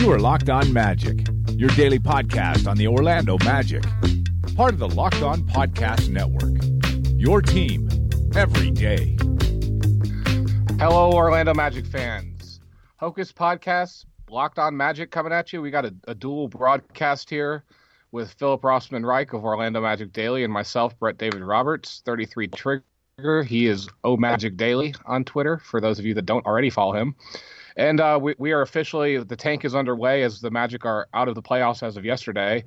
You are Locked On Magic, your daily podcast on the Orlando Magic, part of the Locked On Podcast Network. Your team every day. Hello, Orlando Magic fans. Hocus Podcast, Locked On Magic coming at you. We got a, a dual broadcast here with Philip Rossman Reich of Orlando Magic Daily and myself, Brett David Roberts, 33 Trigger. He is O Magic Daily on Twitter, for those of you that don't already follow him. And uh, we, we are officially, the tank is underway as the Magic are out of the playoffs as of yesterday.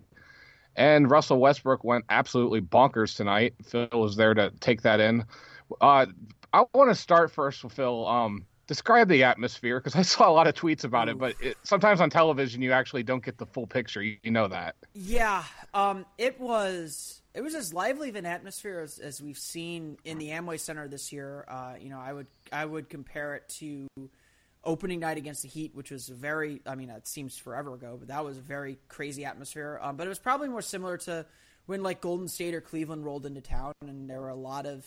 And Russell Westbrook went absolutely bonkers tonight. Phil was there to take that in. Uh, I want to start first with Phil. Um, describe the atmosphere because I saw a lot of tweets about it, but it, sometimes on television you actually don't get the full picture. You, you know that. Yeah, um, it was it was as lively of an atmosphere as, as we've seen in the Amway Center this year. Uh, you know, I would I would compare it to opening night against the Heat, which was very I mean it seems forever ago, but that was a very crazy atmosphere. Um, but it was probably more similar to when like Golden State or Cleveland rolled into town, and there were a lot of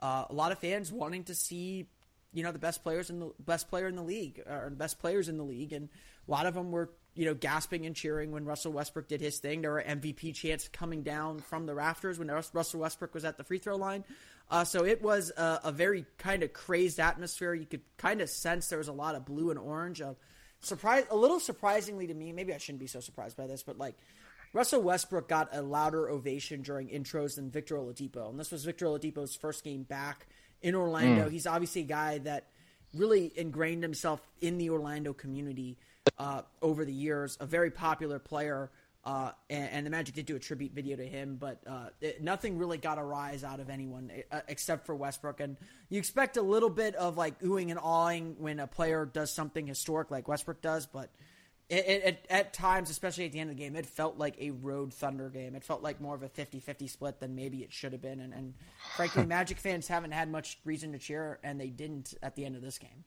uh, a lot of fans wanting to see you know the best players in the best player in the league or the best players in the league, and a lot of them were you know gasping and cheering when Russell Westbrook did his thing. There were MVP chants coming down from the rafters when Russell Westbrook was at the free throw line. Uh, so it was a, a very kind of crazed atmosphere. You could kind of sense there was a lot of blue and orange. Uh, surprise, a little surprisingly to me. Maybe I shouldn't be so surprised by this, but like Russell Westbrook got a louder ovation during intros than Victor Oladipo, and this was Victor Oladipo's first game back in Orlando. Mm. He's obviously a guy that really ingrained himself in the Orlando community uh, over the years. A very popular player, uh, and, and, the Magic did do a tribute video to him, but uh, it, nothing really got a rise out of anyone uh, except for Westbrook. And you expect a little bit of like oohing and awing when a player does something historic like Westbrook does, but it, it, at times, especially at the end of the game, it felt like a road Thunder game. It felt like more of a 50-50 split than maybe it should have been. And, and frankly, Magic fans haven't had much reason to cheer, and they didn't at the end of this game.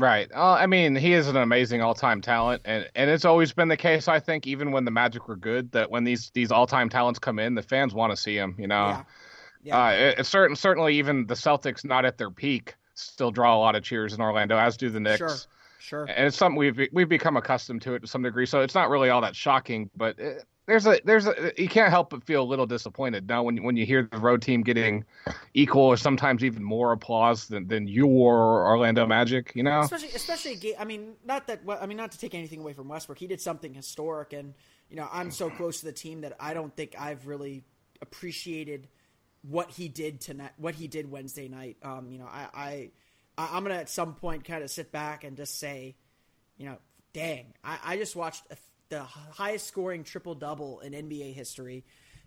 Right. Uh, I mean, he is an amazing all-time talent, and, and it's always been the case. I think even when the Magic were good, that when these these all-time talents come in, the fans want to see him. You know, yeah. Yeah. Uh, it, it's certain certainly even the Celtics, not at their peak, still draw a lot of cheers in Orlando, as do the Knicks. Sure. Sure. And it's something we've we've become accustomed to it to some degree, so it's not really all that shocking. But it, there's a there's a you can't help but feel a little disappointed now when when you hear the road team getting equal or sometimes even more applause than than your Orlando Magic. You know, especially especially I mean not that I mean not to take anything away from Westbrook, he did something historic, and you know I'm so close to the team that I don't think I've really appreciated what he did tonight, what he did Wednesday night. Um, you know, I, I I'm gonna at some point kind of sit back and just say, you know, dang, I, I just watched a, the highest scoring triple double in NBA history.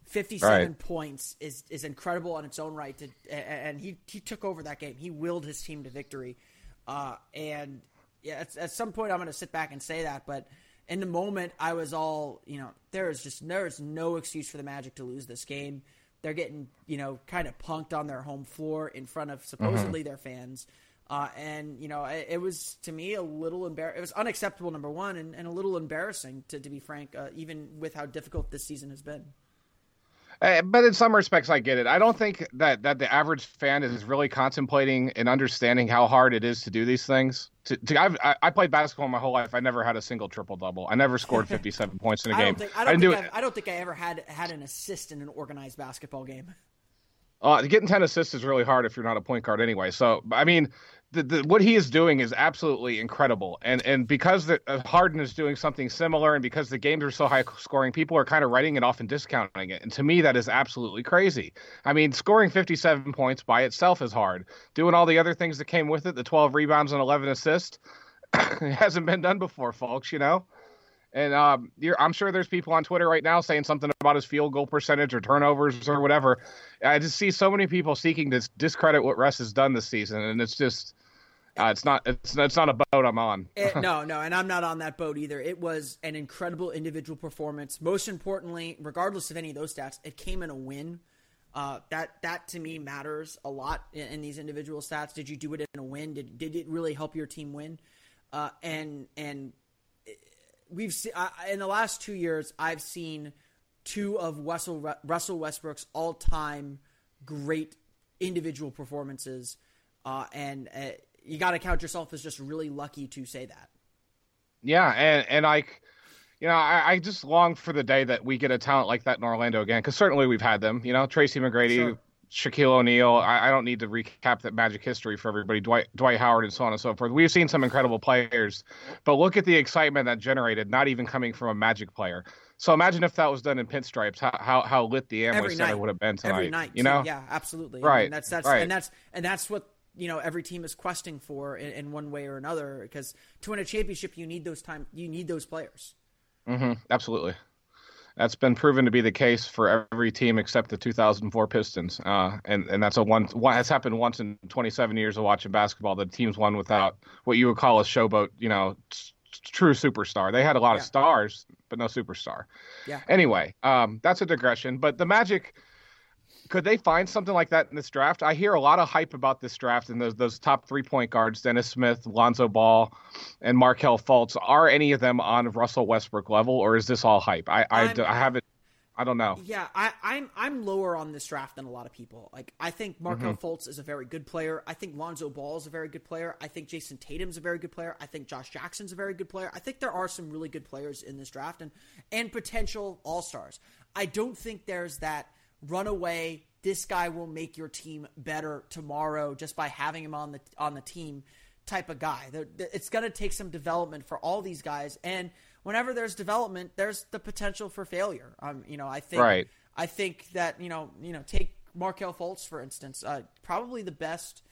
57 right. points is is incredible on its own right. To, and he he took over that game. He willed his team to victory. Uh, and yeah, at, at some point I'm going to sit back and say that, but in the moment I was all you know there is just there is no excuse for the Magic to lose this game. They're getting you know kind of punked on their home floor in front of supposedly mm-hmm. their fans. Uh, and you know, it, it, was to me a little embar- It was unacceptable, number one, and, and a little embarrassing to, to be frank, uh, even with how difficult this season has been. Uh, but in some respects, I get it. I don't think that that the average fan is really contemplating and understanding how hard it is to do these things. To, to I've, I, I played basketball my whole life. I never had a single triple double. I never scored fifty seven points in a game. I don't think I, don't, think do I don't think I ever had had an assist in an organized basketball game. Uh, getting 10 assists is really hard if you're not a point guard anyway. So, I mean, the, the, what he is doing is absolutely incredible. And and because the, uh, Harden is doing something similar, and because the games are so high scoring, people are kind of writing it off and discounting it. And to me, that is absolutely crazy. I mean, scoring 57 points by itself is hard. Doing all the other things that came with it, the 12 rebounds and 11 assists, it hasn't been done before, folks. You know. And um, I'm sure there's people on Twitter right now saying something about his field goal percentage or turnovers or whatever. I just see so many people seeking to discredit what Russ has done this season, and it's just uh, it's not it's it's not a boat I'm on. it, no, no, and I'm not on that boat either. It was an incredible individual performance. Most importantly, regardless of any of those stats, it came in a win. Uh, that that to me matters a lot in, in, these individual stats. Did you do it in a win? Did did it really help your team win? Uh, and and we've seen in the last two years, I've seen two of Russell Russell Westbrook's all time great individual performances, uh, and uh, you got to count yourself as just really lucky to say that. Yeah, and and I you know, I, I, just long for the day that we get a talent like that in Orlando again, because certainly we've had them. You know, Tracy McGrady, sure. Shaquille O'Neal. I, I, don't need to recap that Magic history for everybody. Dwight, Dwight Howard, and so on and so forth. We've seen some incredible players, but look at the excitement that generated, not even coming from a Magic player. So imagine if that was done in pinstripes, how how, how lit the Amway Center night. would have been tonight. Every night, you know? Yeah, absolutely. Right. And that's that's right. and that's and that's what you know every team is questing for in, in one way or another. Because to win a championship, you need those time. You need those players. Mm-hmm. Absolutely. That's been proven to be the case for every team except the 2004 Pistons, uh, and and that's a one. What has happened once in 27 years of watching basketball. The teams won without what you would call a showboat, you know, true superstar. They had a lot yeah. of stars, but no superstar. Yeah. Anyway, um, that's a digression. But the Magic could they find something like that in this draft? I hear a lot of hype about this draft and those those top three point guards, Dennis Smith, Lonzo Ball, and Markelle Fultz. Are any of them on Russell Westbrook level, or is this all hype? I I, I haven't. I don't know. Yeah, I, am I'm, I'm lower on this draft than a lot of people. Like I think Markelle mm-hmm. Fultz is a very good player. I think Lonzo Ball is a very good player. I think Jayson Tatum's a very good player. I think Josh Jackson's a very good player. I think there are some really good players in this draft and and potential all stars. I don't think there's that runaway. This guy will make your team better tomorrow just by having him on the on the team type of guy. It's going to take some development for all these guys, and whenever there's development, there's the potential for failure. Um, you know, I think right. I think that you know, you know, take Markelle Fultz for instance, uh, probably the best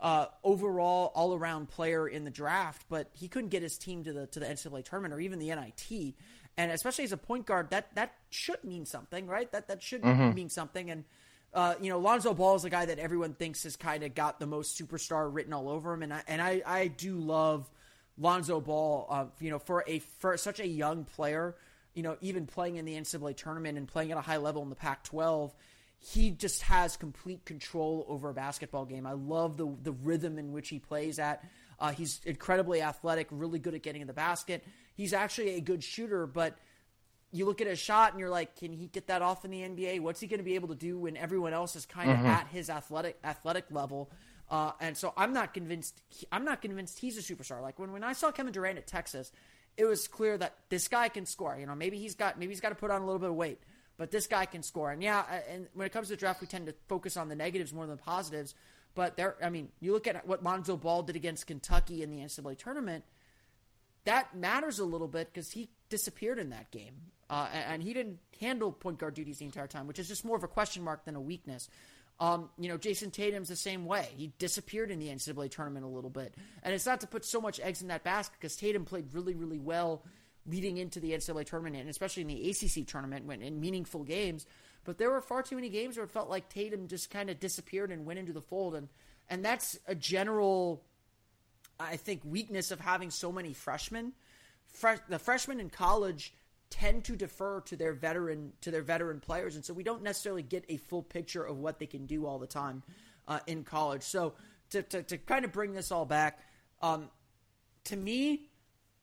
uh, overall all around player in the draft, but he couldn't get his team to the to the NCAA tournament or even the NIT and especially as a point guard, that that should mean something, right? That that should mm-hmm. mean something. And uh, you know, Lonzo Ball is a guy that everyone thinks has kind of got the most superstar written all over him, and I and I, I do love Lonzo Ball. Uh, you know, for a for such a young player, you know, even playing in the NCAA tournament and playing at a high level in the Pac-12 he just has complete control over a basketball game. I love the the rhythm in which he plays at. Uh, he's incredibly athletic, really good at getting in the basket. He's actually a good shooter, but you look at his shot and you're like, can he get that off in the NBA? What's he going to be able to do when everyone else is kind of mm-hmm. at his athletic athletic level? Uh, and so I'm not convinced. I'm not convinced he's a superstar. Like when when I saw Kevin Durant at Texas, it was clear that this guy can score. You know, maybe he's got maybe he's got to put on a little bit of weight, but this guy can score. And yeah, and when it comes to the draft, we tend to focus on the negatives more than the positives. But there, I mean, you look at what Lonzo Ball did against Kentucky in the NCAA tournament. That matters a little bit because he disappeared in that game, uh, and he didn't handle point guard duties the entire time, which is just more of a question mark than a weakness. Um, you know, Jayson Tatum's the same way. He disappeared in the NCAA tournament a little bit, and it's not to put so much eggs in that basket because Tatum played really, really well leading into the NCAA tournament, and especially in the ACC tournament, when in meaningful games. But there were far too many games where it felt like Tatum just kind of disappeared and went into the fold, and and that's a general, I think, weakness of having so many freshmen. Fresh, the freshmen in college tend to defer to their veteran to their veteran players, and so we don't necessarily get a full picture of what they can do all the time uh, in college. So to, to, to kind of bring this all back, um, to me,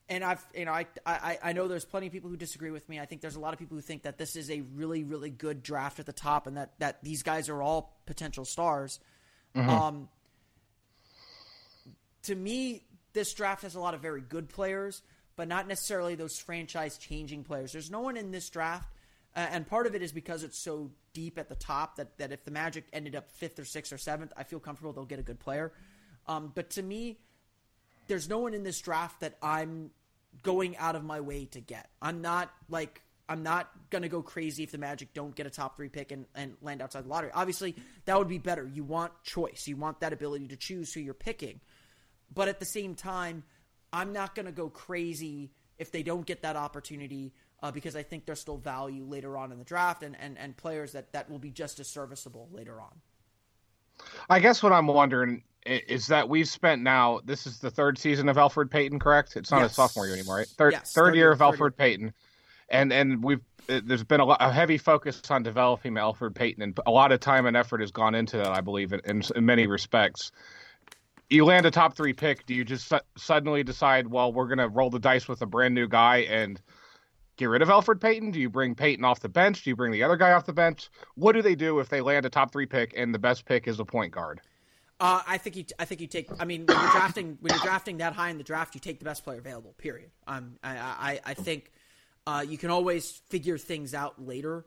and I've you know I, I I know there's plenty of people who disagree with me. I think there's a lot of people who think that this is a really really good draft at the top, and that that these guys are all potential stars. Mm-hmm. Um, to me, this draft has a lot of very good players, but not necessarily those franchise changing players. There's no one in this draft, uh, and part of it is because it's so deep at the top that that if the Magic ended up fifth or sixth or seventh, I feel comfortable they'll get a good player. Um, but to me, there's no one in this draft that I'm going out of my way to get. I'm not like I'm not gonna go crazy if the Magic don't get a top three pick and, and land outside the lottery. Obviously, that would be better. You want choice. You want that ability to choose who you're picking. But at the same time, I'm not gonna go crazy if they don't get that opportunity uh, because I think there's still value later on in the draft and, and, and players that, that will be just as serviceable later on. I guess what I'm wondering is that we've spent now. This is the third season of Elfrid Payton, correct? It's not Yes. a sophomore year anymore, right? Third Yes, third third year year, of third Elfrid Payton, and and we've uh, there's been a, lot, a heavy focus on developing Elfrid Payton, and a lot of time and effort has gone into that. I believe in, in, in many respects. You land a top three pick. Do you just su- suddenly decide, well, we're going to roll the dice with a brand new guy and get rid of Elfrid Payton? Do you bring Payton off the bench? Do you bring the other guy off the bench? What do they do if they land a top three pick and the best pick is a point guard? Uh, I think you. I think you take. I mean, when you're drafting, when you're drafting that high in the draft, you take the best player available. Period. Um, I, I, I think uh, you can always figure things out later,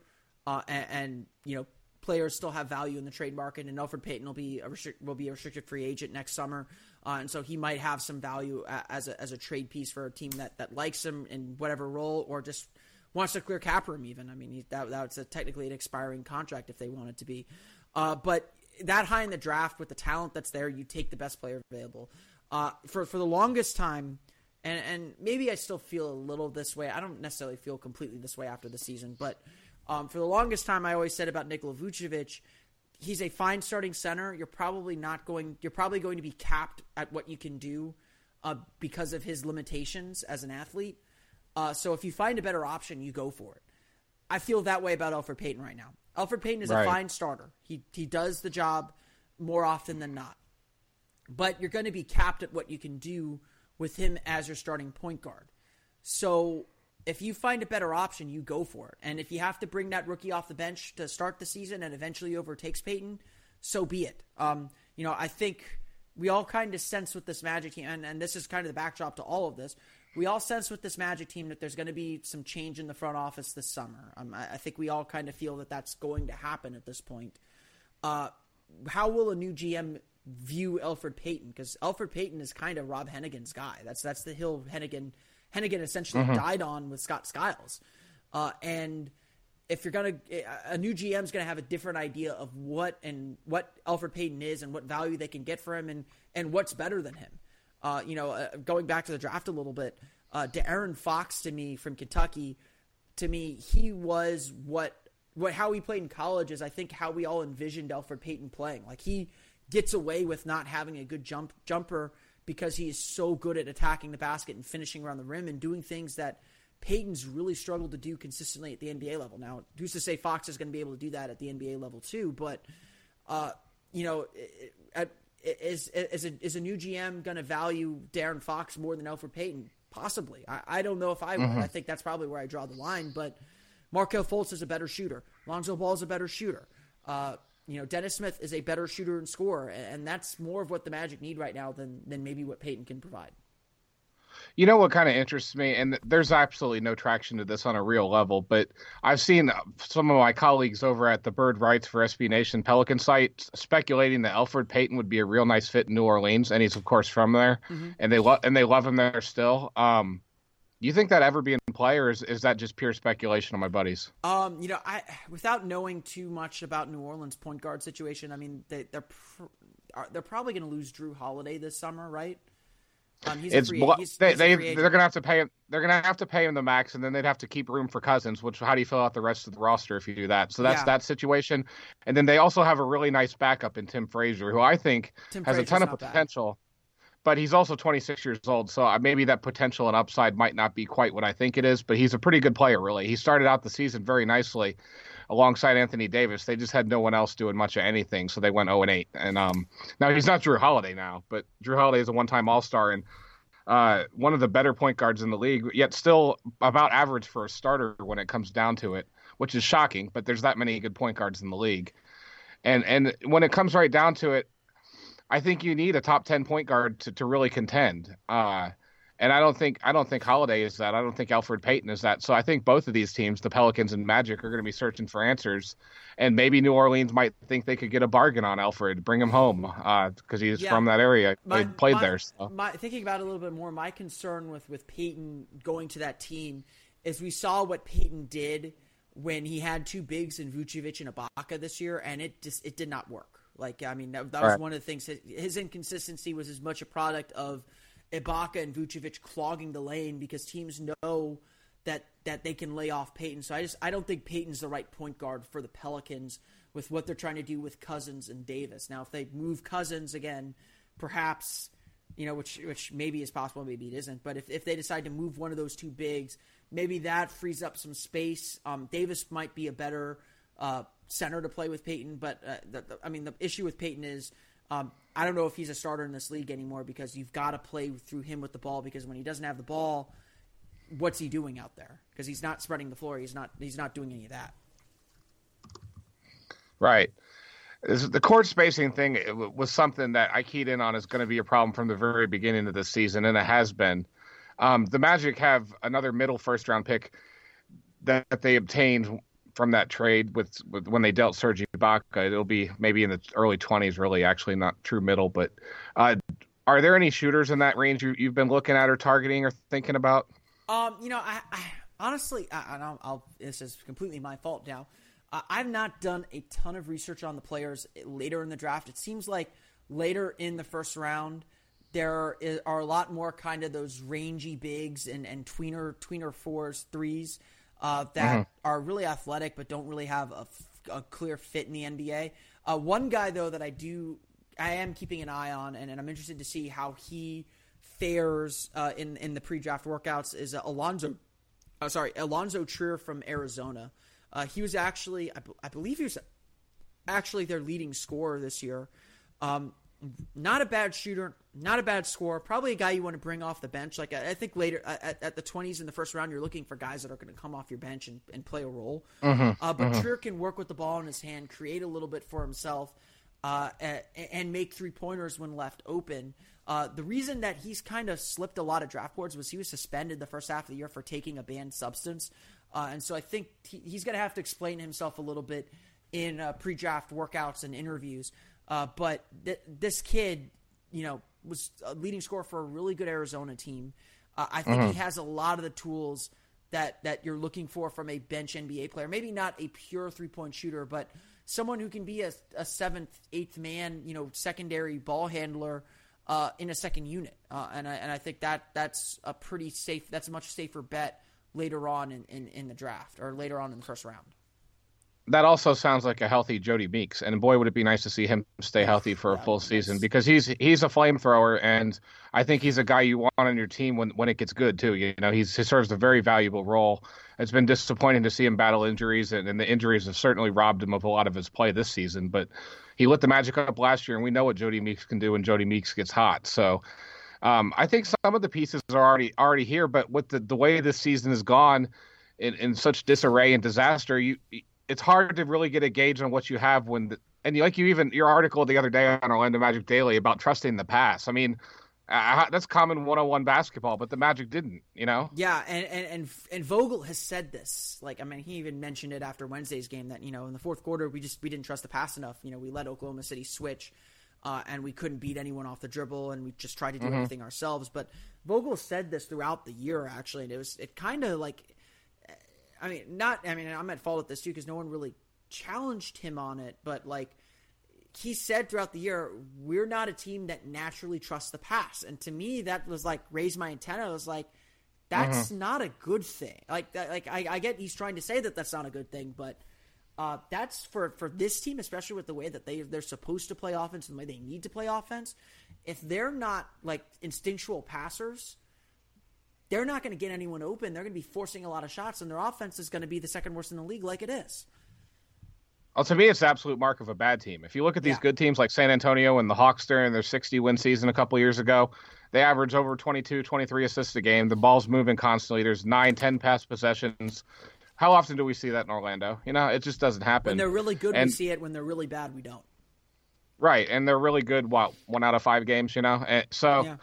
uh, and, and you know, players still have value in the trade market. And Elfrid Payton will be a restrict, will be a restricted free agent next summer, uh, and so he might have some value as a as a trade piece for a team that that likes him in whatever role, or just wants to clear cap room. Even I mean, he, that that's a, technically an expiring contract if they want it to be, uh, but that high in the draft with the talent that's there, you take the best player available. Uh, for for the longest time, and and maybe I still feel a little this way. I don't necessarily feel completely this way after the season, but um, for the longest time, I always said about Nikola Vucevic, he's a fine starting center. You're probably not going. You're probably going to be capped at what you can do uh, because of his limitations as an athlete. Uh, so if you find a better option, you go for it. I feel that way about Elfrid Payton right now. Elfrid Payton is Right. a fine starter. He he does the job more often than not. But you're going to be capped at what you can do with him as your starting point guard. So if you find a better option, you go for it. And if you have to bring that rookie off the bench to start the season and eventually overtakes Payton, so be it. Um, you know, I think we all kind of sense with this Magic team, and, and this is kind of the backdrop to all of this. We all sense with this Magic team that there's going to be some change in the front office this summer. Um, I, I think we all kind of feel that that's going to happen at this point. Uh, how will a new GM view Elfrid Payton? Because Elfrid Payton is kind of Rob Hennigan's guy. That's that's the hill Hennigan Hennigan essentially died on with Scott Skiles. Uh, and if you're gonna a new GM is gonna have a different idea of what and what Elfrid Payton is and what value they can get for him and and what's better than him. Uh, you know, uh, going back to the draft a little bit, uh, De'Aaron Fox to me from Kentucky, to me he was what what how he played in college is I think how we all envisioned Elfrid Payton playing. Like he gets away with not having a good jump jumper because he is so good at attacking the basket and finishing around the rim and doing things that Payton's really struggled to do consistently at the NBA level. Now, who's to say Fox is going to be able to do that at the NBA level too? But uh, you know, at, is is a, is a new GM going to value De'Aaron Fox more than Elfrid Payton? Possibly. I, I don't know if I would. I think that's probably where I draw the line. But Markelle Fultz is a better shooter. Lonzo Ball is a better shooter. Uh, you know, Dennis Smith is a better shooter and scorer, and, and that's more of what the Magic need right now than than maybe what Payton can provide. You know what kind of interests me, and there's absolutely no traction to this on a real level, but I've seen uh, some of my colleagues over at the Bird Writes for SB Nation Pelican site speculating that Elfrid Payton would be a real nice fit in New Orleans, and he's of course from there, and they love and they love him there still. Um, you think that ever be in play, or is, is that just pure speculation on my buddies? Um, you know, I without knowing too much about New Orleans point guard situation, I mean, they, they're pr- are, they're probably going to lose Jrue Holiday this summer, right? Um, he's It's a free, he's, they he's they they're gonna have to pay him. They're gonna have to pay him the max, and then they'd have to keep room for Cousins. Which how do you fill out the rest of the roster if you do that? So that's Yeah. that situation. And then they also have a really nice backup in Tim Frazier, who I think Tim has a ton of not bad. potential. But he's also 26 years old, so uh, maybe that potential and upside might not be quite what I think it is. But he's a pretty good player, really. He started out the season very nicely alongside Anthony Davis. They just had no one else doing much of anything, so they went 0 and 8. And um, now he's not Jrue Holiday now, but Jrue Holiday is a one-time All-Star and uh, one of the better point guards in the league, yet still about average for a starter when it comes down to it, which is shocking. But there's that many good point guards in the league, and and when it comes right down to it, I think you need a top ten point guard to, to really contend. Uh, and I don't think I don't think Holiday is that. I don't think Elfrid Payton is that. So I think both of these teams, the Pelicans and Magic, are going to be searching for answers. And maybe New Orleans might think they could get a bargain on Elfrid, bring him home uh, because he's Yeah. from that area. My- he played my- there. So. My, thinking about it a little bit more, my concern with with Payton going to that team is we saw what Payton did when he had two bigs in Vucevic and Ibaka this year, and it just it did not work. Like I mean, that, that was Right. one of the things. His, his inconsistency was as much a product of Ibaka and Vucevic clogging the lane because teams know that that they can lay off Payton. So I just I don't think Payton's the right point guard for the Pelicans with what they're trying to do with Cousins and Davis. Now, if they move Cousins again, perhaps you know, which which maybe is possible, maybe it isn't. But if, if they decide to move one of those two bigs, maybe that frees up some space. Um, Davis might be a better uh, center to play with Payton, but uh, the, the, I mean, the issue with Payton is um, I don't know if he's a starter in this league anymore because you've got to play through him with the ball because when he doesn't have the ball, what's he doing out there? Because he's not spreading the floor. He's not. He's not doing any of that. Right. the court spacing thing was something that I keyed in on is going to be a problem from the very beginning of the season, and it has been. Um, the Magic have another middle first round pick that, that they obtained from that trade with, with when they dealt Serge Ibaka. It'll be maybe in the early 20s, really, actually not true middle. But uh, are there any shooters in that range you, have been looking at or targeting or thinking about? Um, you know, I, I honestly, I, I'll, I'll, this is completely my fault now. I've not done a ton of research on the players later in the draft. It seems like later in the first round, there are a lot more kind of those rangy bigs and, and tweener tweener fours threes uh, that mm-hmm. are really athletic but don't really have a, a clear fit in the NBA. Uh, one guy though that I do I am keeping an eye on and, and I'm interested to see how he fares uh, in in the pre-draft workouts is uh, Alonzo. Oh, sorry, Allonzo Trier from Arizona. Uh, he was actually, I, b- I believe he was actually their leading scorer this year. Um, not a bad shooter, not a bad scorer. Probably a guy you want to bring off the bench. Like I, think later at, at, the twenties in the first round, you're looking for guys that are going to come off your bench and, and play a role. Mm-hmm, uh, but mm-hmm. Trier can work with the ball in his hand, create a little bit for himself, uh, and, and, make three pointers when left open. Uh, the reason that he's kind of slipped a lot of draft boards was he was suspended the first half of the year for taking a banned substance. Uh, and so I think he, he's going to have to explain himself a little bit in uh, pre-draft workouts and interviews. Uh, but th- this kid, you know, was a leading scorer for a really good Arizona team. Uh, I think mm-hmm. he has a lot of the tools that that you're looking for from a bench NBA player. Maybe not a pure three point shooter, but someone who can be a, a seventh, eighth man, you know, secondary ball handler uh, in a second unit. Uh, and I, and I think that that's a pretty safe. That's a much safer bet later on in, in, in the draft or later on in the first round. That also sounds like a healthy Jodie Meeks, and boy, would it be nice to see him stay healthy for a full season because he's he's a flamethrower, and I think he's a guy you want on your team when, when it gets good too. You know, he's he serves a very valuable role. It's been disappointing to see him battle injuries, and, and the injuries have certainly robbed him of a lot of his play this season. But he lit the Magic up last year, and we know what Jodie Meeks can do when Jodie Meeks gets hot. So um, I think some of the pieces are already already here, but with the, the way this season has gone in, in such disarray and disaster, you it's hard to really get a gauge on what you have when the, and like you even your article the other day on Orlando Magic Daily about trusting the pass. I mean, uh, that's common one-on-one basketball, but the Magic didn't, you know. Yeah, and, and and and Vogel has said this. Like, I mean, he even mentioned it after Wednesday's game that you know in the fourth quarter we just we didn't trust the pass enough. You know, we let Oklahoma City switch uh, and we couldn't beat anyone off the dribble, and we just tried to do mm-hmm. everything ourselves. But Vogel said this throughout the year, actually, and it was it kind of like, I mean, not, I mean, I'm at fault at this too because no one really challenged him on it, but like he said throughout the year, we're not a team that naturally trusts the pass, and to me, that was like raised my antenna. I was like. That's mm-hmm. not a good thing. Like, like I, I get he's trying to say that that's not a good thing, but uh, that's for, for this team, especially with the way that they they're supposed to play offense and the way they need to play offense. If they're not like instinctual passers, they're not going to get anyone open. They're going to be forcing a lot of shots, and their offense is going to be the second worst in the league, like it is. Well, to me, it's the absolute mark of a bad team. If you look at these yeah. good teams like San Antonio and the Hawks during their 60 win season a couple years ago, they average over 22, 23 assists a game. The ball's moving constantly. There's nine, 10 pass possessions. How often do we see that in Orlando? You know, it just doesn't happen. When they're really good, and, we see it. When they're really bad, we don't. Right, and they're really good. What one out of five games? You know, and so yeah.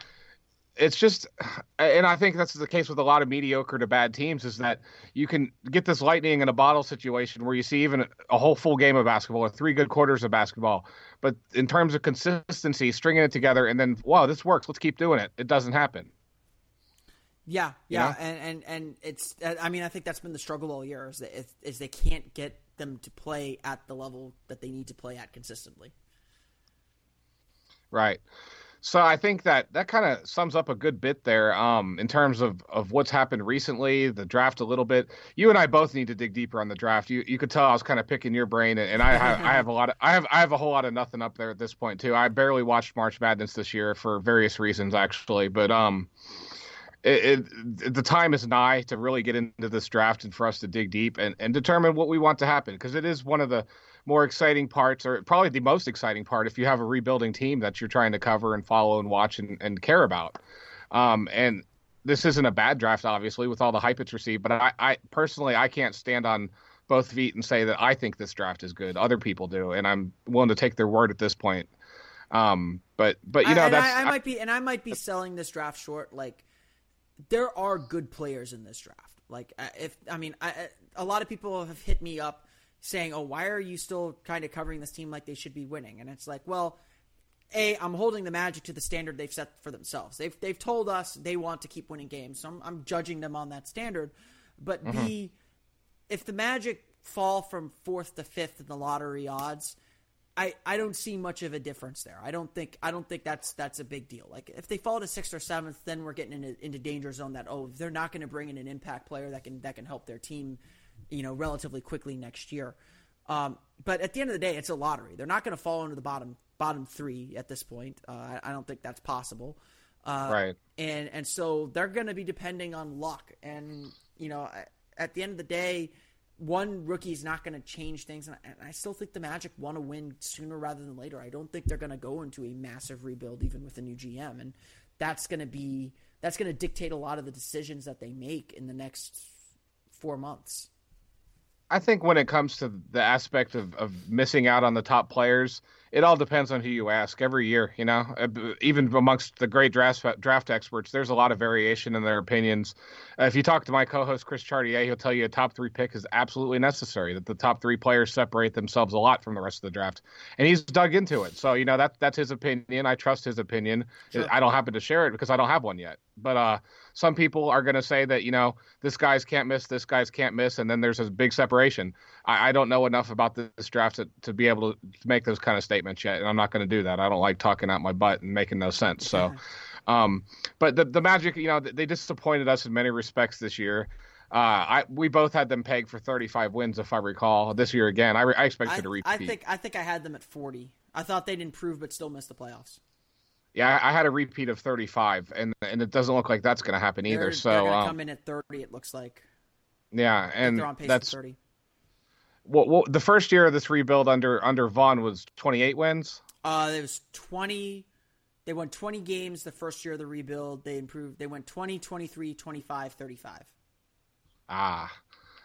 It's just, and I think that's the case with a lot of mediocre to bad teams. Is that you can get this lightning in a bottle situation where you see even a whole full game of basketball or three good quarters of basketball, but in terms of consistency, stringing it together, and then wow, this works. Let's keep doing it. It doesn't happen. Yeah, yeah, and, and and it's. I mean, I think that's been the struggle all year is that is they can't get them to play at the level that they need to play at consistently. Right. So I think that that kind of sums up a good bit there um, in terms of, of what's happened recently, the draft a little bit. You and I both need to dig deeper on the draft. You you could tell I was kind of picking your brain, and I have I have a lot of I have I have a whole lot of nothing up there at this point too. I barely watched March Madness this year for various reasons actually, but um, it, it, the time is nigh to really get into this draft and for us to dig deep and, and determine what we want to happen because it is one of the more exciting parts, or probably the most exciting part, if you have a rebuilding team that you're trying to cover and follow and watch and, and care about. Um, and this isn't a bad draft, obviously, with all the hype it's received. But I, I personally, I can't stand on both feet and say that I think this draft is good. Other people do, and I'm willing to take their word at this point. Um, but but you know I, that's I, I might be and I might be selling this draft short. Like there are good players in this draft. Like if I mean, I, a lot of people have hit me up saying, "Oh, why are you still kind of covering this team like they should be winning?" And it's like, well, a, I'm holding the Magic to the standard they've set for themselves. They've they've told us they want to keep winning games, so I'm, I'm judging them on that standard. But mm-hmm. B, if the Magic fall from fourth to fifth in the lottery odds, I, I don't see much of a difference there. I don't think I don't think that's that's a big deal. Like if they fall to sixth or seventh, then we're getting into, into danger zone. That oh, they're not going to bring in an impact player that can that can help their team you know, relatively quickly next year. Um, but at the end of the day, it's a lottery. They're not going to fall into the bottom bottom three at this point. Uh, I, I, don't think that's possible. Uh, right. And and so they're going to be depending on luck. And you know, at the end of the day, one rookie is not going to change things. And I, and I, still think the Magic want to win sooner rather than later. I don't think they're going to go into a massive rebuild even with a new GM. And that's going to be that's going to dictate a lot of the decisions that they make in the next four months. I think when it comes to the aspect of, of missing out on the top players, it all depends on who you ask every year. You know, uh, even amongst the great draft draft experts, there's a lot of variation in their opinions. Uh, if you talk to my co-host Chris Chartier, he'll tell you a top three pick is absolutely necessary. That the top three players separate themselves a lot from the rest of the draft, and he's dug into it. So you know that that's his opinion. I trust his opinion. Sure. I don't happen to share it because I don't have one yet. But uh, some people are going to say that you know this guy's can't miss, this guy's can't miss, and then there's a big separation. I, I don't know enough about this draft to, to be able to, to make those kind of statements yet, and I'm not going to do that. I don't like talking out my butt and making no sense. So, um, but the the Magic, you know, they disappointed us in many respects this year. Uh, I we both had them pegged for 35 wins, if I recall. This year again, I, I expected to repeat. I think I think I had them at 40. I thought they'd improve, but still miss the playoffs. Yeah, I had a repeat of 35, and and it doesn't look like that's going to happen either. They're, so they're going to um, come in at 30. It looks like. Yeah, and they're on pace that's 30. Well, well, the first year of this rebuild under under Vaughn was 28 wins. Uh, it was 20. They won 20 games the first year of the rebuild. They improved. They went 20, 23, 25, 35. Ah,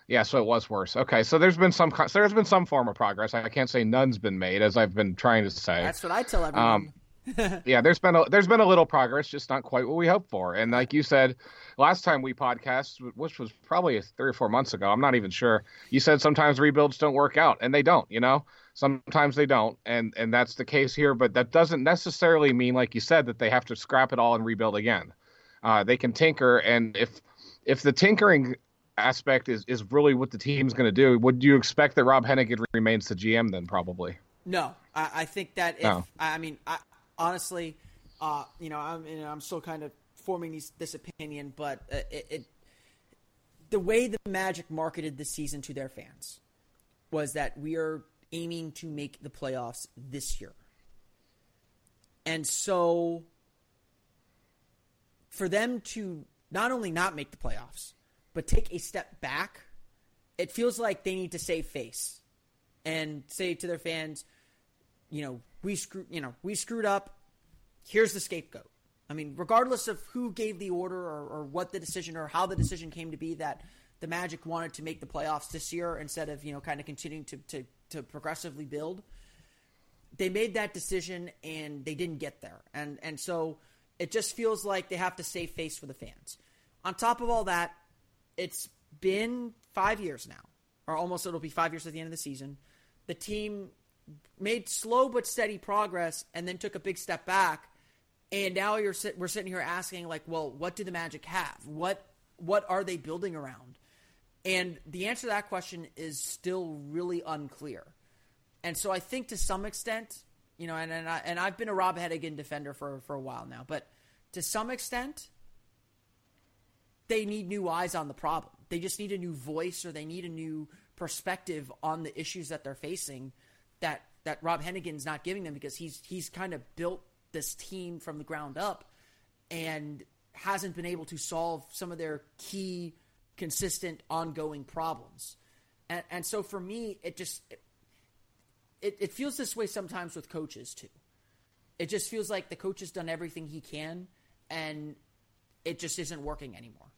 yeah. So it was worse. Okay, so there's been some so there's been some form of progress. I can't say none's been made, as I've been trying to say. That's what I tell everyone. Um, yeah, there's been a there's been a little progress, just not quite what we hoped for. And like you said, last time we podcast, which was probably three or four months ago, I'm not even sure. You said sometimes rebuilds don't work out, and they don't. You know, sometimes they don't, and and that's the case here. But that doesn't necessarily mean, like you said, that they have to scrap it all and rebuild again. Uh, they can tinker, and if if the tinkering aspect is is really what the team's going to do, would you expect that Rob Hennigan remains the GM then? Probably. No, I, I think that if no. I mean I, honestly, uh, you know, I'm you know, I'm still kind of forming these, this opinion, but uh, it, it, the way the Magic marketed this season to their fans was that we are aiming to make the playoffs this year, and so for them to not only not make the playoffs but take a step back, it feels like they need to save face and say to their fans, you know, we screwed, you know, we screwed up. Here's the scapegoat. I mean, regardless of who gave the order or, or what the decision or how the decision came to be that the Magic wanted to make the playoffs this year instead of, you know, kind of continuing to, to, to progressively build, they made that decision and they didn't get there. And, and so it just feels like they have to save face for the fans. On top of all that, it's been five years now, or almost it'll be five years at the end of the season. The team made slow but steady progress and then took a big step back. And now you're sit- we're sitting here asking like, well, what do the Magic have? What what are they building around? And the answer to that question is still really unclear. And so I think to some extent, you know, and and, I, and I've been a Rob Hennigan defender for for a while now, but to some extent, they need new eyes on the problem. They just need a new voice, or they need a new perspective on the issues that they're facing that that Rob Hennigan's not giving them because he's he's kind of built this team from the ground up and hasn't been able to solve some of their key consistent ongoing problems. And, and so for me, it just it, it feels this way sometimes with coaches too. It just feels like the coach has done everything he can, and it just isn't working anymore.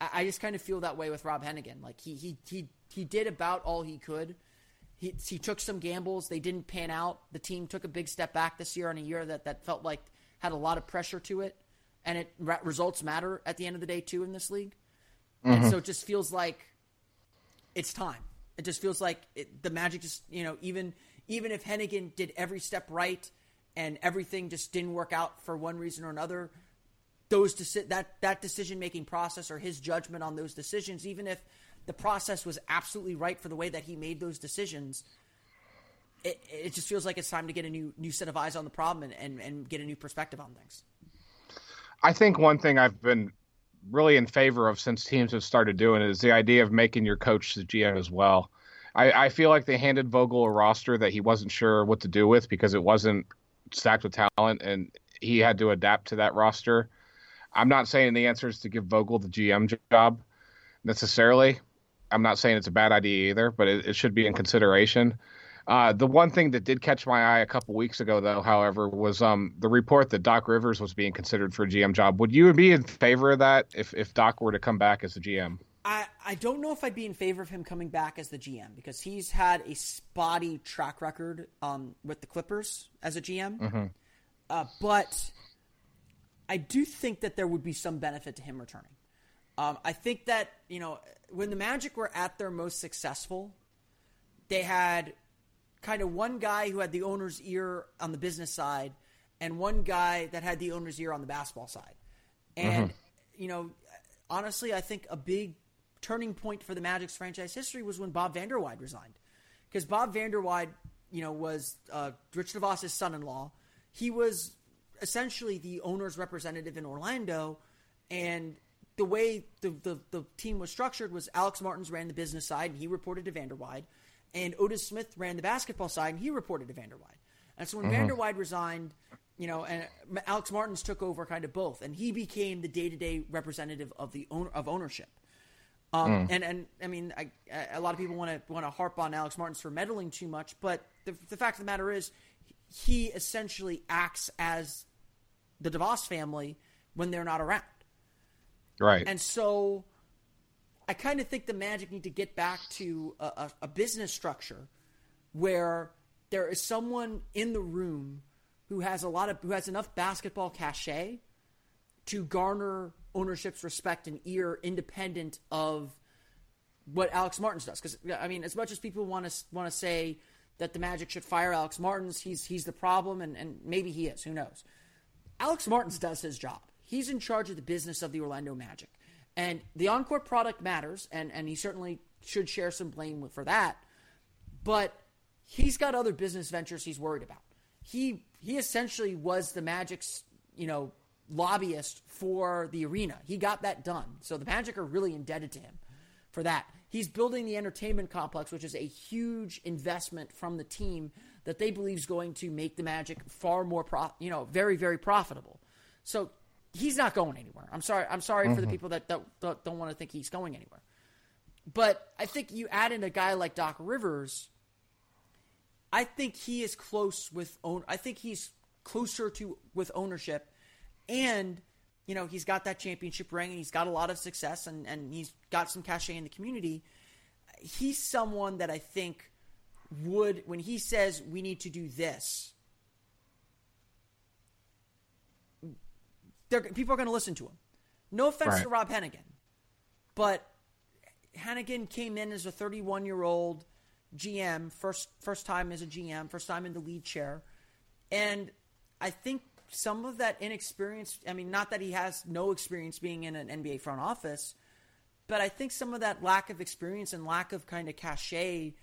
I, I just kind of feel that way with Rob Hennigan. Like he he he he did about all he could. He he took some gambles. They didn't pan out. The team took a big step back this year on a year that that felt like had a lot of pressure to it, and it results matter at the end of the day too in this league. Mm-hmm. And so it just feels like it's time. It just feels like it, the Magic just you know even even if Hennigan did every step right and everything just didn't work out for one reason or another, those deci- that that decision making process or his judgment on those decisions, even if the process was absolutely right for the way that he made those decisions, it, it just feels like it's time to get a new new set of eyes on the problem and, and, and get a new perspective on things. I think one thing I've been really in favor of since teams have started doing is the idea of making your coach the GM as well. I, I feel like they handed Vogel a roster that he wasn't sure what to do with because it wasn't stacked with talent, and he had to adapt to that roster. I'm not saying the answer is to give Vogel the GM job necessarily. I'm not saying it's a bad idea either, but it, it should be in consideration. Uh, the one thing that did catch my eye a couple weeks ago, though, however, was um, the report that Doc Rivers was being considered for a GM job. Would you be in favor of that if, if Doc were to come back as a GM? I, I don't know if I'd be in favor of him coming back as the GM because he's had a spotty track record um, with the Clippers as a GM. Mm-hmm. Uh, but I do think that there would be some benefit to him returning. Um, I think that, you know, when the Magic were at their most successful, they had kind of one guy who had the owner's ear on the business side and one guy that had the owner's ear on the basketball side. And, mm-hmm. you know, honestly, I think a big turning point for the Magic's franchise history was when Bob Vander Weide resigned. Because Bob Vander Weide, you know, was uh, Rich DeVos' son-in-law. He was essentially the owner's representative in Orlando, and the way the, the, the team was structured was Alex Martins ran the business side, and he reported to Vander Weide, and Otis Smith ran the basketball side, and he reported to Vander Weide. And so when mm-hmm. Vander Weide resigned, you know, and Alex Martins took over kind of both, and he became the day-to-day representative of the owner of ownership. Um, mm. And and I mean, I, a lot of people want to want to harp on Alex Martins for meddling too much, but the, the fact of the matter is, he essentially acts as the DeVos family when they're not around. Right. And so, I kind of think the Magic need to get back to a, a, a business structure where there is someone in the room who has a lot of who has enough basketball cachet to garner ownership's respect and ear independent of what Alex Martins does. Because I mean, as much as people want to want to say that the Magic should fire Alex Martins, he's he's the problem, and, and maybe he is. Who knows? Alex Martins does his job. He's in charge of the business of the Orlando Magic, and the on-court product matters, and and he certainly should share some blame for that. But he's got other business ventures he's worried about. He he essentially was the Magic's you know lobbyist for the arena. He got that done. So the Magic are really indebted to him for that. He's building the entertainment complex, which is a huge investment from the team that they believe is going to make the Magic far more, pro- you know, very, very profitable. So he's not going anywhere. I'm sorry. I'm sorry mm-hmm. for the mm-hmm. people that don't, don't, don't want to think he's going anywhere. But I think you add in a guy like Doc Rivers. I think he is close with own. I think he's closer to with ownership and, you know, he's got that championship ring and he's got a lot of success and, and he's got some cachet in the community. He's someone that I think would, when he says we need to do this, people are going to listen to him. No offense right. to Rob Hennigan, but Hennigan came in as a 31 year old GM, first first time as a GM, first time in the lead chair, and I think some of that inexperience. I mean, not that he has no experience being in an NBA front office, but I think some of that lack of experience and lack of kind of cachet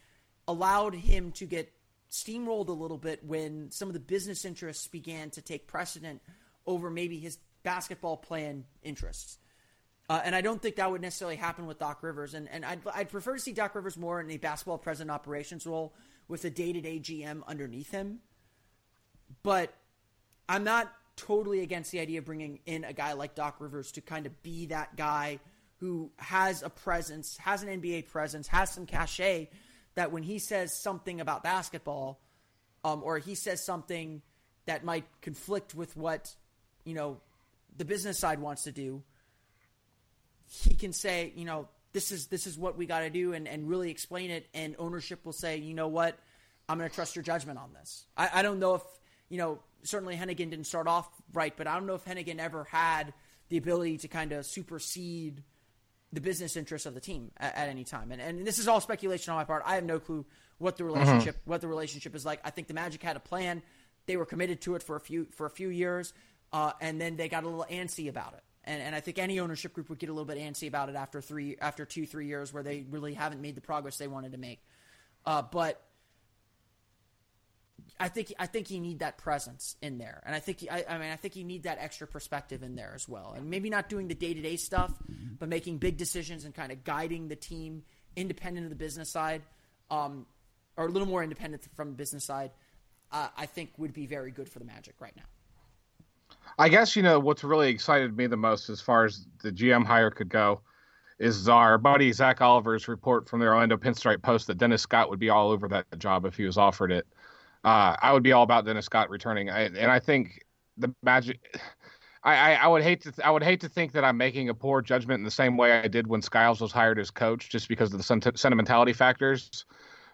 allowed him to get steamrolled a little bit when some of the business interests began to take precedent over maybe his basketball plan interests. Uh, and I don't think that would necessarily happen with Doc Rivers. And, and I'd, I'd prefer to see Doc Rivers more in a basketball president operations role with a day to day GM underneath him. But I'm not totally against the idea of bringing in a guy like Doc Rivers to kind of be that guy who has a presence, has an NBA presence, has some cachet that when he says something about basketball, um, or he says something that might conflict with what you know the business side wants to do, he can say, you know, this is this is what we got to do, and and really explain it, and ownership will say, you know what, I'm going to trust your judgment on this. I, I don't know if you know. Certainly, Hennigan didn't start off right, but I don't know if Hennigan ever had the ability to kind of supersede the business interests of the team at, at, any time. And and this is all speculation on my part. I have no clue what the relationship mm-hmm. what the relationship is like. I think the Magic had a plan. They were committed to it for a few for a few years, uh, and then they got a little antsy about it. And, and I think any ownership group would get a little bit antsy about it after three after two three years where they really haven't made the progress they wanted to make. Uh, but I think I think you need that presence in there, and I think I, I, mean I think you need that extra perspective in there as well, and maybe not doing the day to day stuff, but making big decisions and kind of guiding the team independent of the business side, um, or a little more independent from the business side. Uh, I think would be very good for the Magic right now. I guess you know what's really excited me the most as far as the GM hire could go is our buddy Zach Oliver's report from the Orlando Pinstripe Post that Dennis Scott would be all over that job if he was offered it. Uh, I would be all about Dennis Scott returning, I, and I think the Magic. I, I, I, would hate to th- I would hate to think that I'm making a poor judgment in the same way I did when Skiles was hired as coach, just because of the sent- sentimentality factors.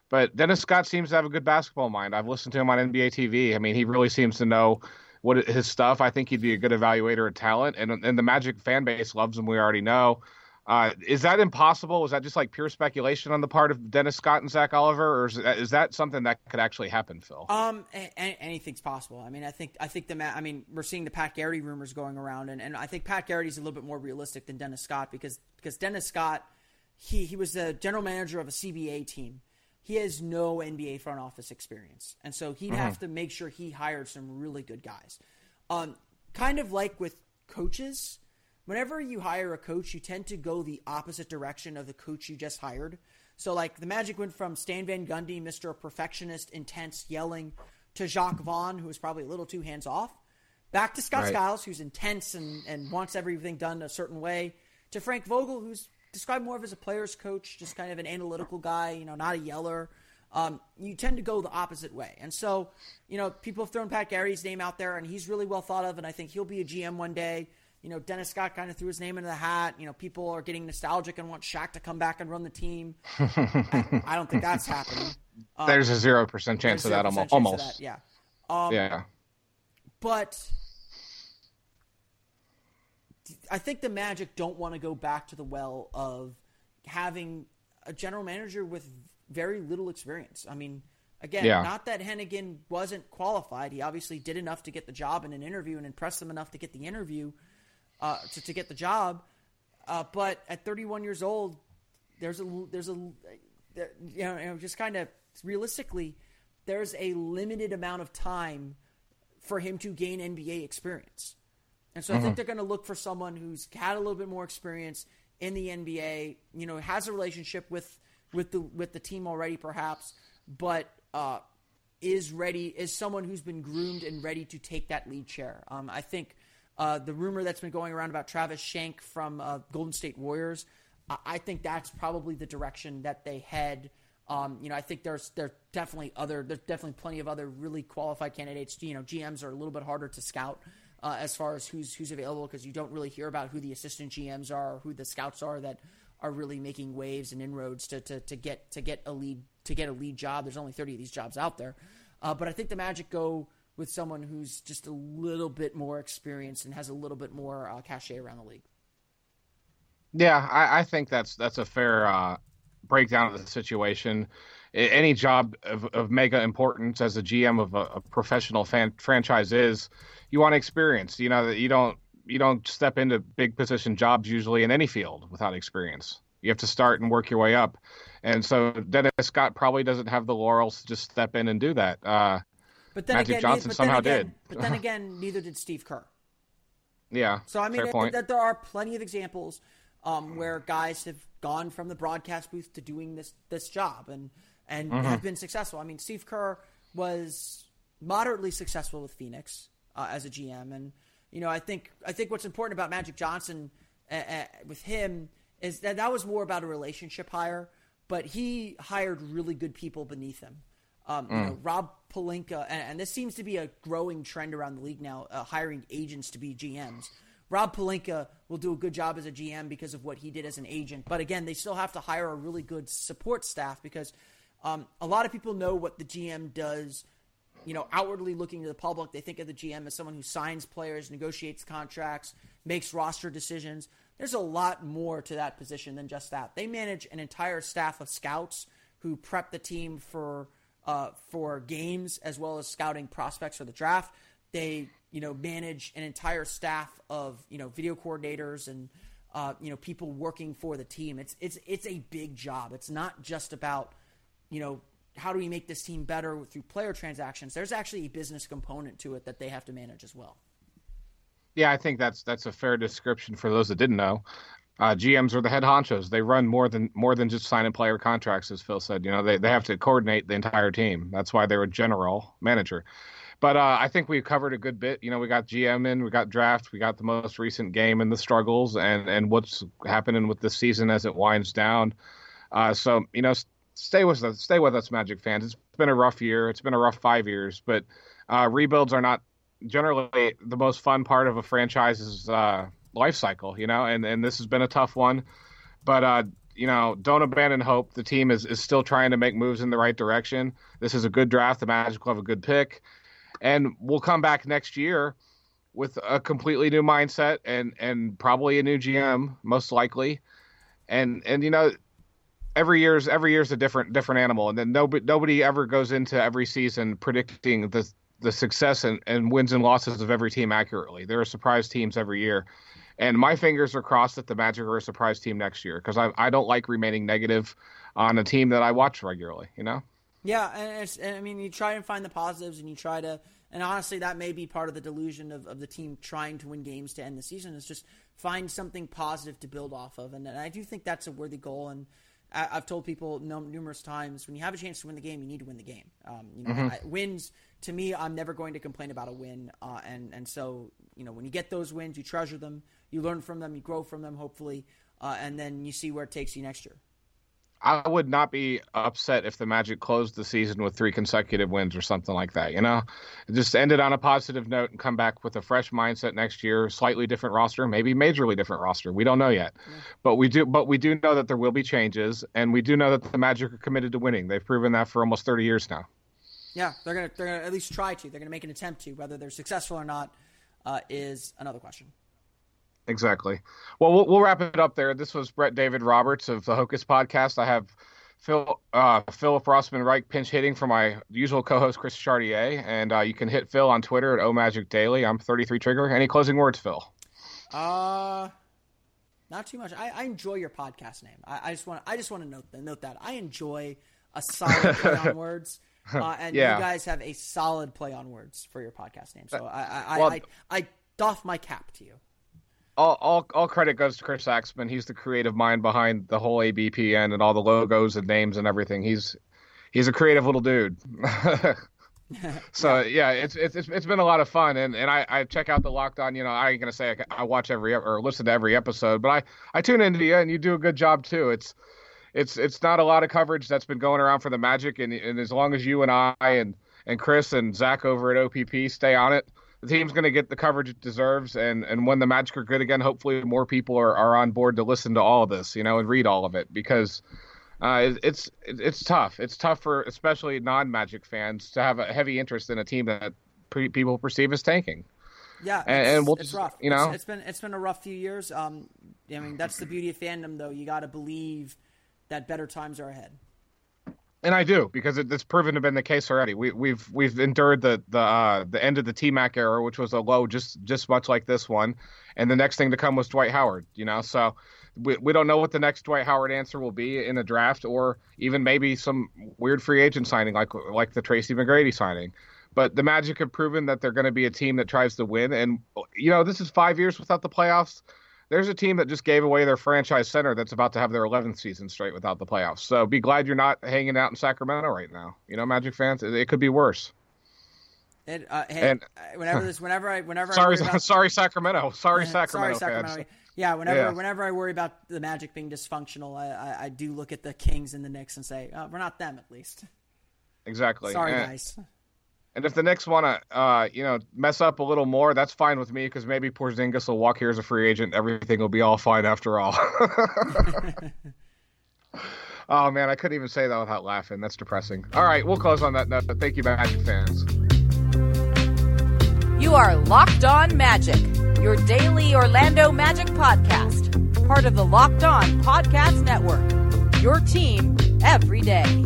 But Dennis Scott seems to have a good basketball mind. I've listened to him on NBA TV. I mean, he really seems to know what his stuff. I think he'd be a good evaluator of talent, and and the Magic fan base loves him. We already know. Uh, is that impossible? Is that just like pure speculation on the part of Dennis Scott and Zach Oliver, or is, is that something that could actually happen, Phil? Um, a- anything's possible. I mean, I think I think the I mean we're seeing the Pat Garrity rumors going around, and, and I think Pat Garrity's a little bit more realistic than Dennis Scott because because Dennis Scott he he was the general manager of a CBA team. He has no NBA front office experience, and so he'd mm-hmm. have to make sure he hired some really good guys. Um, kind of like with coaches whenever you hire a coach, you tend to go the opposite direction of the coach you just hired. So, like, the Magic went from Stan Van Gundy, Mr. Perfectionist, intense, yelling, to Jacque Vaughn, who was probably a little too hands off, back to Scott right. Skiles, who's intense and, and wants everything done a certain way, to Frank Vogel, who's described more of as a player's coach, just kind of an analytical guy, you know, not a yeller. Um, you tend to go the opposite way. And so, you know, people have thrown Pat Garrity's name out there, and he's really well thought of, and I think he'll be a GM one day you know, Dennis Scott kind of threw his name into the hat. You know, people are getting nostalgic and want Shaq to come back and run the team. I, I, don't think that's happening. Um, there's a zero percent chance of that almost. Of that, yeah. Um, yeah. But I think the Magic don't want to go back to the well of having a general manager with very little experience. I mean, again, yeah. not that Hennigan wasn't qualified. He obviously did enough to get the job in an interview and impressed them enough to get the interview uh, to, to get the job. Uh, but at 31 years old, there's a there's a you know just kind of realistically, there's a limited amount of time for him to gain NBA experience. And so mm-hmm. I think mm-hmm. they're going to look for someone who's had a little bit more experience in the NBA, you know, has a relationship with with the with the team already perhaps, but uh, is ready is someone who's been groomed and ready to take that lead chair. Um, I think uh, the rumor that's been going around about Travis Schlenk from uh, Golden State Warriors, I-, I think that's probably the direction that they head. Um, you know, I think there's there's definitely other there's definitely plenty of other really qualified candidates. You know, GMs are a little bit harder to scout uh, as far as who's who's available because you don't really hear about who the assistant GMs are or who the scouts are that are really making waves and inroads to, to, to get to get a lead to get a lead job. There's only 30 of these jobs out there, uh, but I think the Magic go with someone who's just a little bit more experienced and has a little bit more uh, cachet around the league. Yeah, I, I think that's that's a fair uh, breakdown of the situation. Any job of, of mega importance as a GM of a, a professional fan, franchise is, you want experience. You know that you don't you don't step into big position jobs usually in any field without experience. You have to start and work your way up. And so Dennis Scott probably doesn't have the laurels to just step in and do that. Uh, but then Magic again, Johnson but somehow then again, did. But then again, neither did Steve Kerr. yeah. So I mean, point. that there are plenty of examples um, where guys have gone from the broadcast booth to doing this this job and and Mm-hmm. have been successful. I mean, Steve Kerr was moderately successful with Phoenix uh, as a GM, and you know, I think I think what's important about Magic Johnson uh, uh, with him is that that was more about a relationship hire, but he hired really good people beneath him. Um, you know, Rob Pelinka, and, and this seems to be a growing trend around the league now, uh, hiring agents to be GMs. Rob Pelinka will do a good job as a GM because of what he did as an agent. But again, they still have to hire a really good support staff because um, a lot of people know what the GM does. You know, outwardly looking to the public, they think of the GM as someone who signs players, negotiates contracts, makes roster decisions. There's a lot more to that position than just that. They manage an entire staff of scouts who prep the team for uh, for games as well as scouting prospects for the draft. They you know manage an entire staff of you know video coordinators and uh, you know people working for the team. It's it's it's a big job. It's not just about you know how do we make this team better through player transactions. There's actually a business component to it that they have to manage as well. Yeah, I think that's that's a fair description for those that didn't know. Uh, GMs are the head honchos. They run more than more than just signing player contracts, as Phil said. You know, they they have to coordinate the entire team. That's why they're a general manager. But uh, I think we've covered a good bit. You know, we got GM in, we got draft, we got the most recent game and the struggles, and and what's happening with the season as it winds down. Uh, so you know, stay with us, stay with us, Magic fans. It's been a rough year. It's been a rough five years, but uh, rebuilds are not generally the most fun part of a franchise's uh, life cycle. You know, and and this has been a tough one, but uh, you know, don't abandon hope. The team is is still trying to make moves in the right direction. This is a good draft. The Magic will have a good pick, and we'll come back next year with a completely new mindset and and probably a new GM most likely, and and you know every year's every year's a different different animal, and then nobody nobody ever goes into every season predicting the the success and, and wins and losses of every team accurately. There are surprise teams every year, and my fingers are crossed that the Magic are a surprise team next year because I I don't like remaining negative on a team that I watch regularly. You know. Yeah, and, it's, I mean, you try and find the positives, and you try to, and honestly, that may be part of the delusion of, of the team trying to win games to end the season is just find something positive to build off of, and, and I do think that's a worthy goal. And I, I've told people numerous times when you have a chance to win the game, you need to win the game. Um, you know, I, wins to me, I'm never going to complain about a win, uh, and and so you know, when you get those wins, you treasure them, you learn from them, you grow from them, hopefully, uh, and then you see where it takes you next year. I would not be upset if the Magic closed the season with three consecutive wins or something like that. You know, just end it on a positive note and come back with a fresh mindset next year, slightly different roster, maybe majorly different roster. We don't know yet, but we do. But we do know that there will be changes, and we do know that the Magic are committed to winning. They've proven that for almost thirty years now. Yeah, they're gonna they're gonna at least try to. They're gonna make an attempt to. Whether they're successful or not uh, is another question. Exactly. Well, well, we'll wrap it up there. This was Brett David Roberts of the Hocus Podcast. I have Phil uh, Philip Rossman Reich pinch hitting for my usual co-host Chris Chartier, and uh, you can hit Phil on Twitter at OMagic Daily. I'm 33 Trigger. Any closing words, Phil? Uh not too much. I, I enjoy your podcast name. I, I just want I just want to note note that I enjoy a solid play on words. Uh, and Yeah. you guys have a solid play on words for your podcast name. So I I, Well- I, I doff my cap to you. All, all, all credit goes to Chris Axman. He's the creative mind behind the whole ABPN and all the logos and names and everything. He's he's a creative little dude. so yeah, it's, it's it's been a lot of fun, and, and I, I check out the Locked On. You know, I ain't gonna say I, I watch every or listen to every episode, but I I tune into you, and you do a good job too. It's it's it's not a lot of coverage that's been going around for the Magic, and and as long as you and I and and Chris and Zach over at OPP stay on it, the team's going to get the coverage it deserves. And and when the Magic are good again, hopefully more people are, are on board to listen to all of this, you know, and read all of it because uh, it, it's it's tough. It's tough for especially non-Magic fans to have a heavy interest in a team that pre- people perceive as tanking. Yeah, And- it's, and we'll it's just- rough. you know? it's, it's been it's been a rough few years. Um, I mean that's the beauty of fandom, though. You got to believe that better times are ahead. And I do because it, it's proven to have been the case already. We, we've we've endured the the uh, the end of the T Mac era, which was a low, just just much like this one, and the next thing to come was Dwight Howard. You know, so we, we don't know what the next Dwight Howard answer will be in a draft, or even maybe some weird free agent signing like like the Tracy McGrady signing. But the Magic have proven that they're going to be a team that tries to win, and you know this is five years without the playoffs. There's a team that just gave away their franchise center that's about to have their 11th season straight without the playoffs. So be glad you're not hanging out in Sacramento right now. You know, Magic fans, it, it could be worse. And, uh, hey, And- whenever this, whenever I, whenever I Sorry, worry about, sorry, Sacramento. Sorry, Sacramento, Sorry, fans. Sacramento. Yeah, whenever Yeah. whenever I worry about the Magic being dysfunctional, I, I, I do look at the Kings and the Knicks and say, oh, we're not them at least. Exactly. Sorry, and, guys. And if the Knicks want to, uh, you know, mess up a little more, that's fine with me because maybe Porzingis will walk here as a free agent. Everything will be all fine after all. oh man, I couldn't even say that without laughing. That's depressing. All right, we'll close on that note. Thank you, Magic fans. You are Locked On Magic, your daily Orlando Magic podcast, part of the Locked On Podcast Network. Your team every day.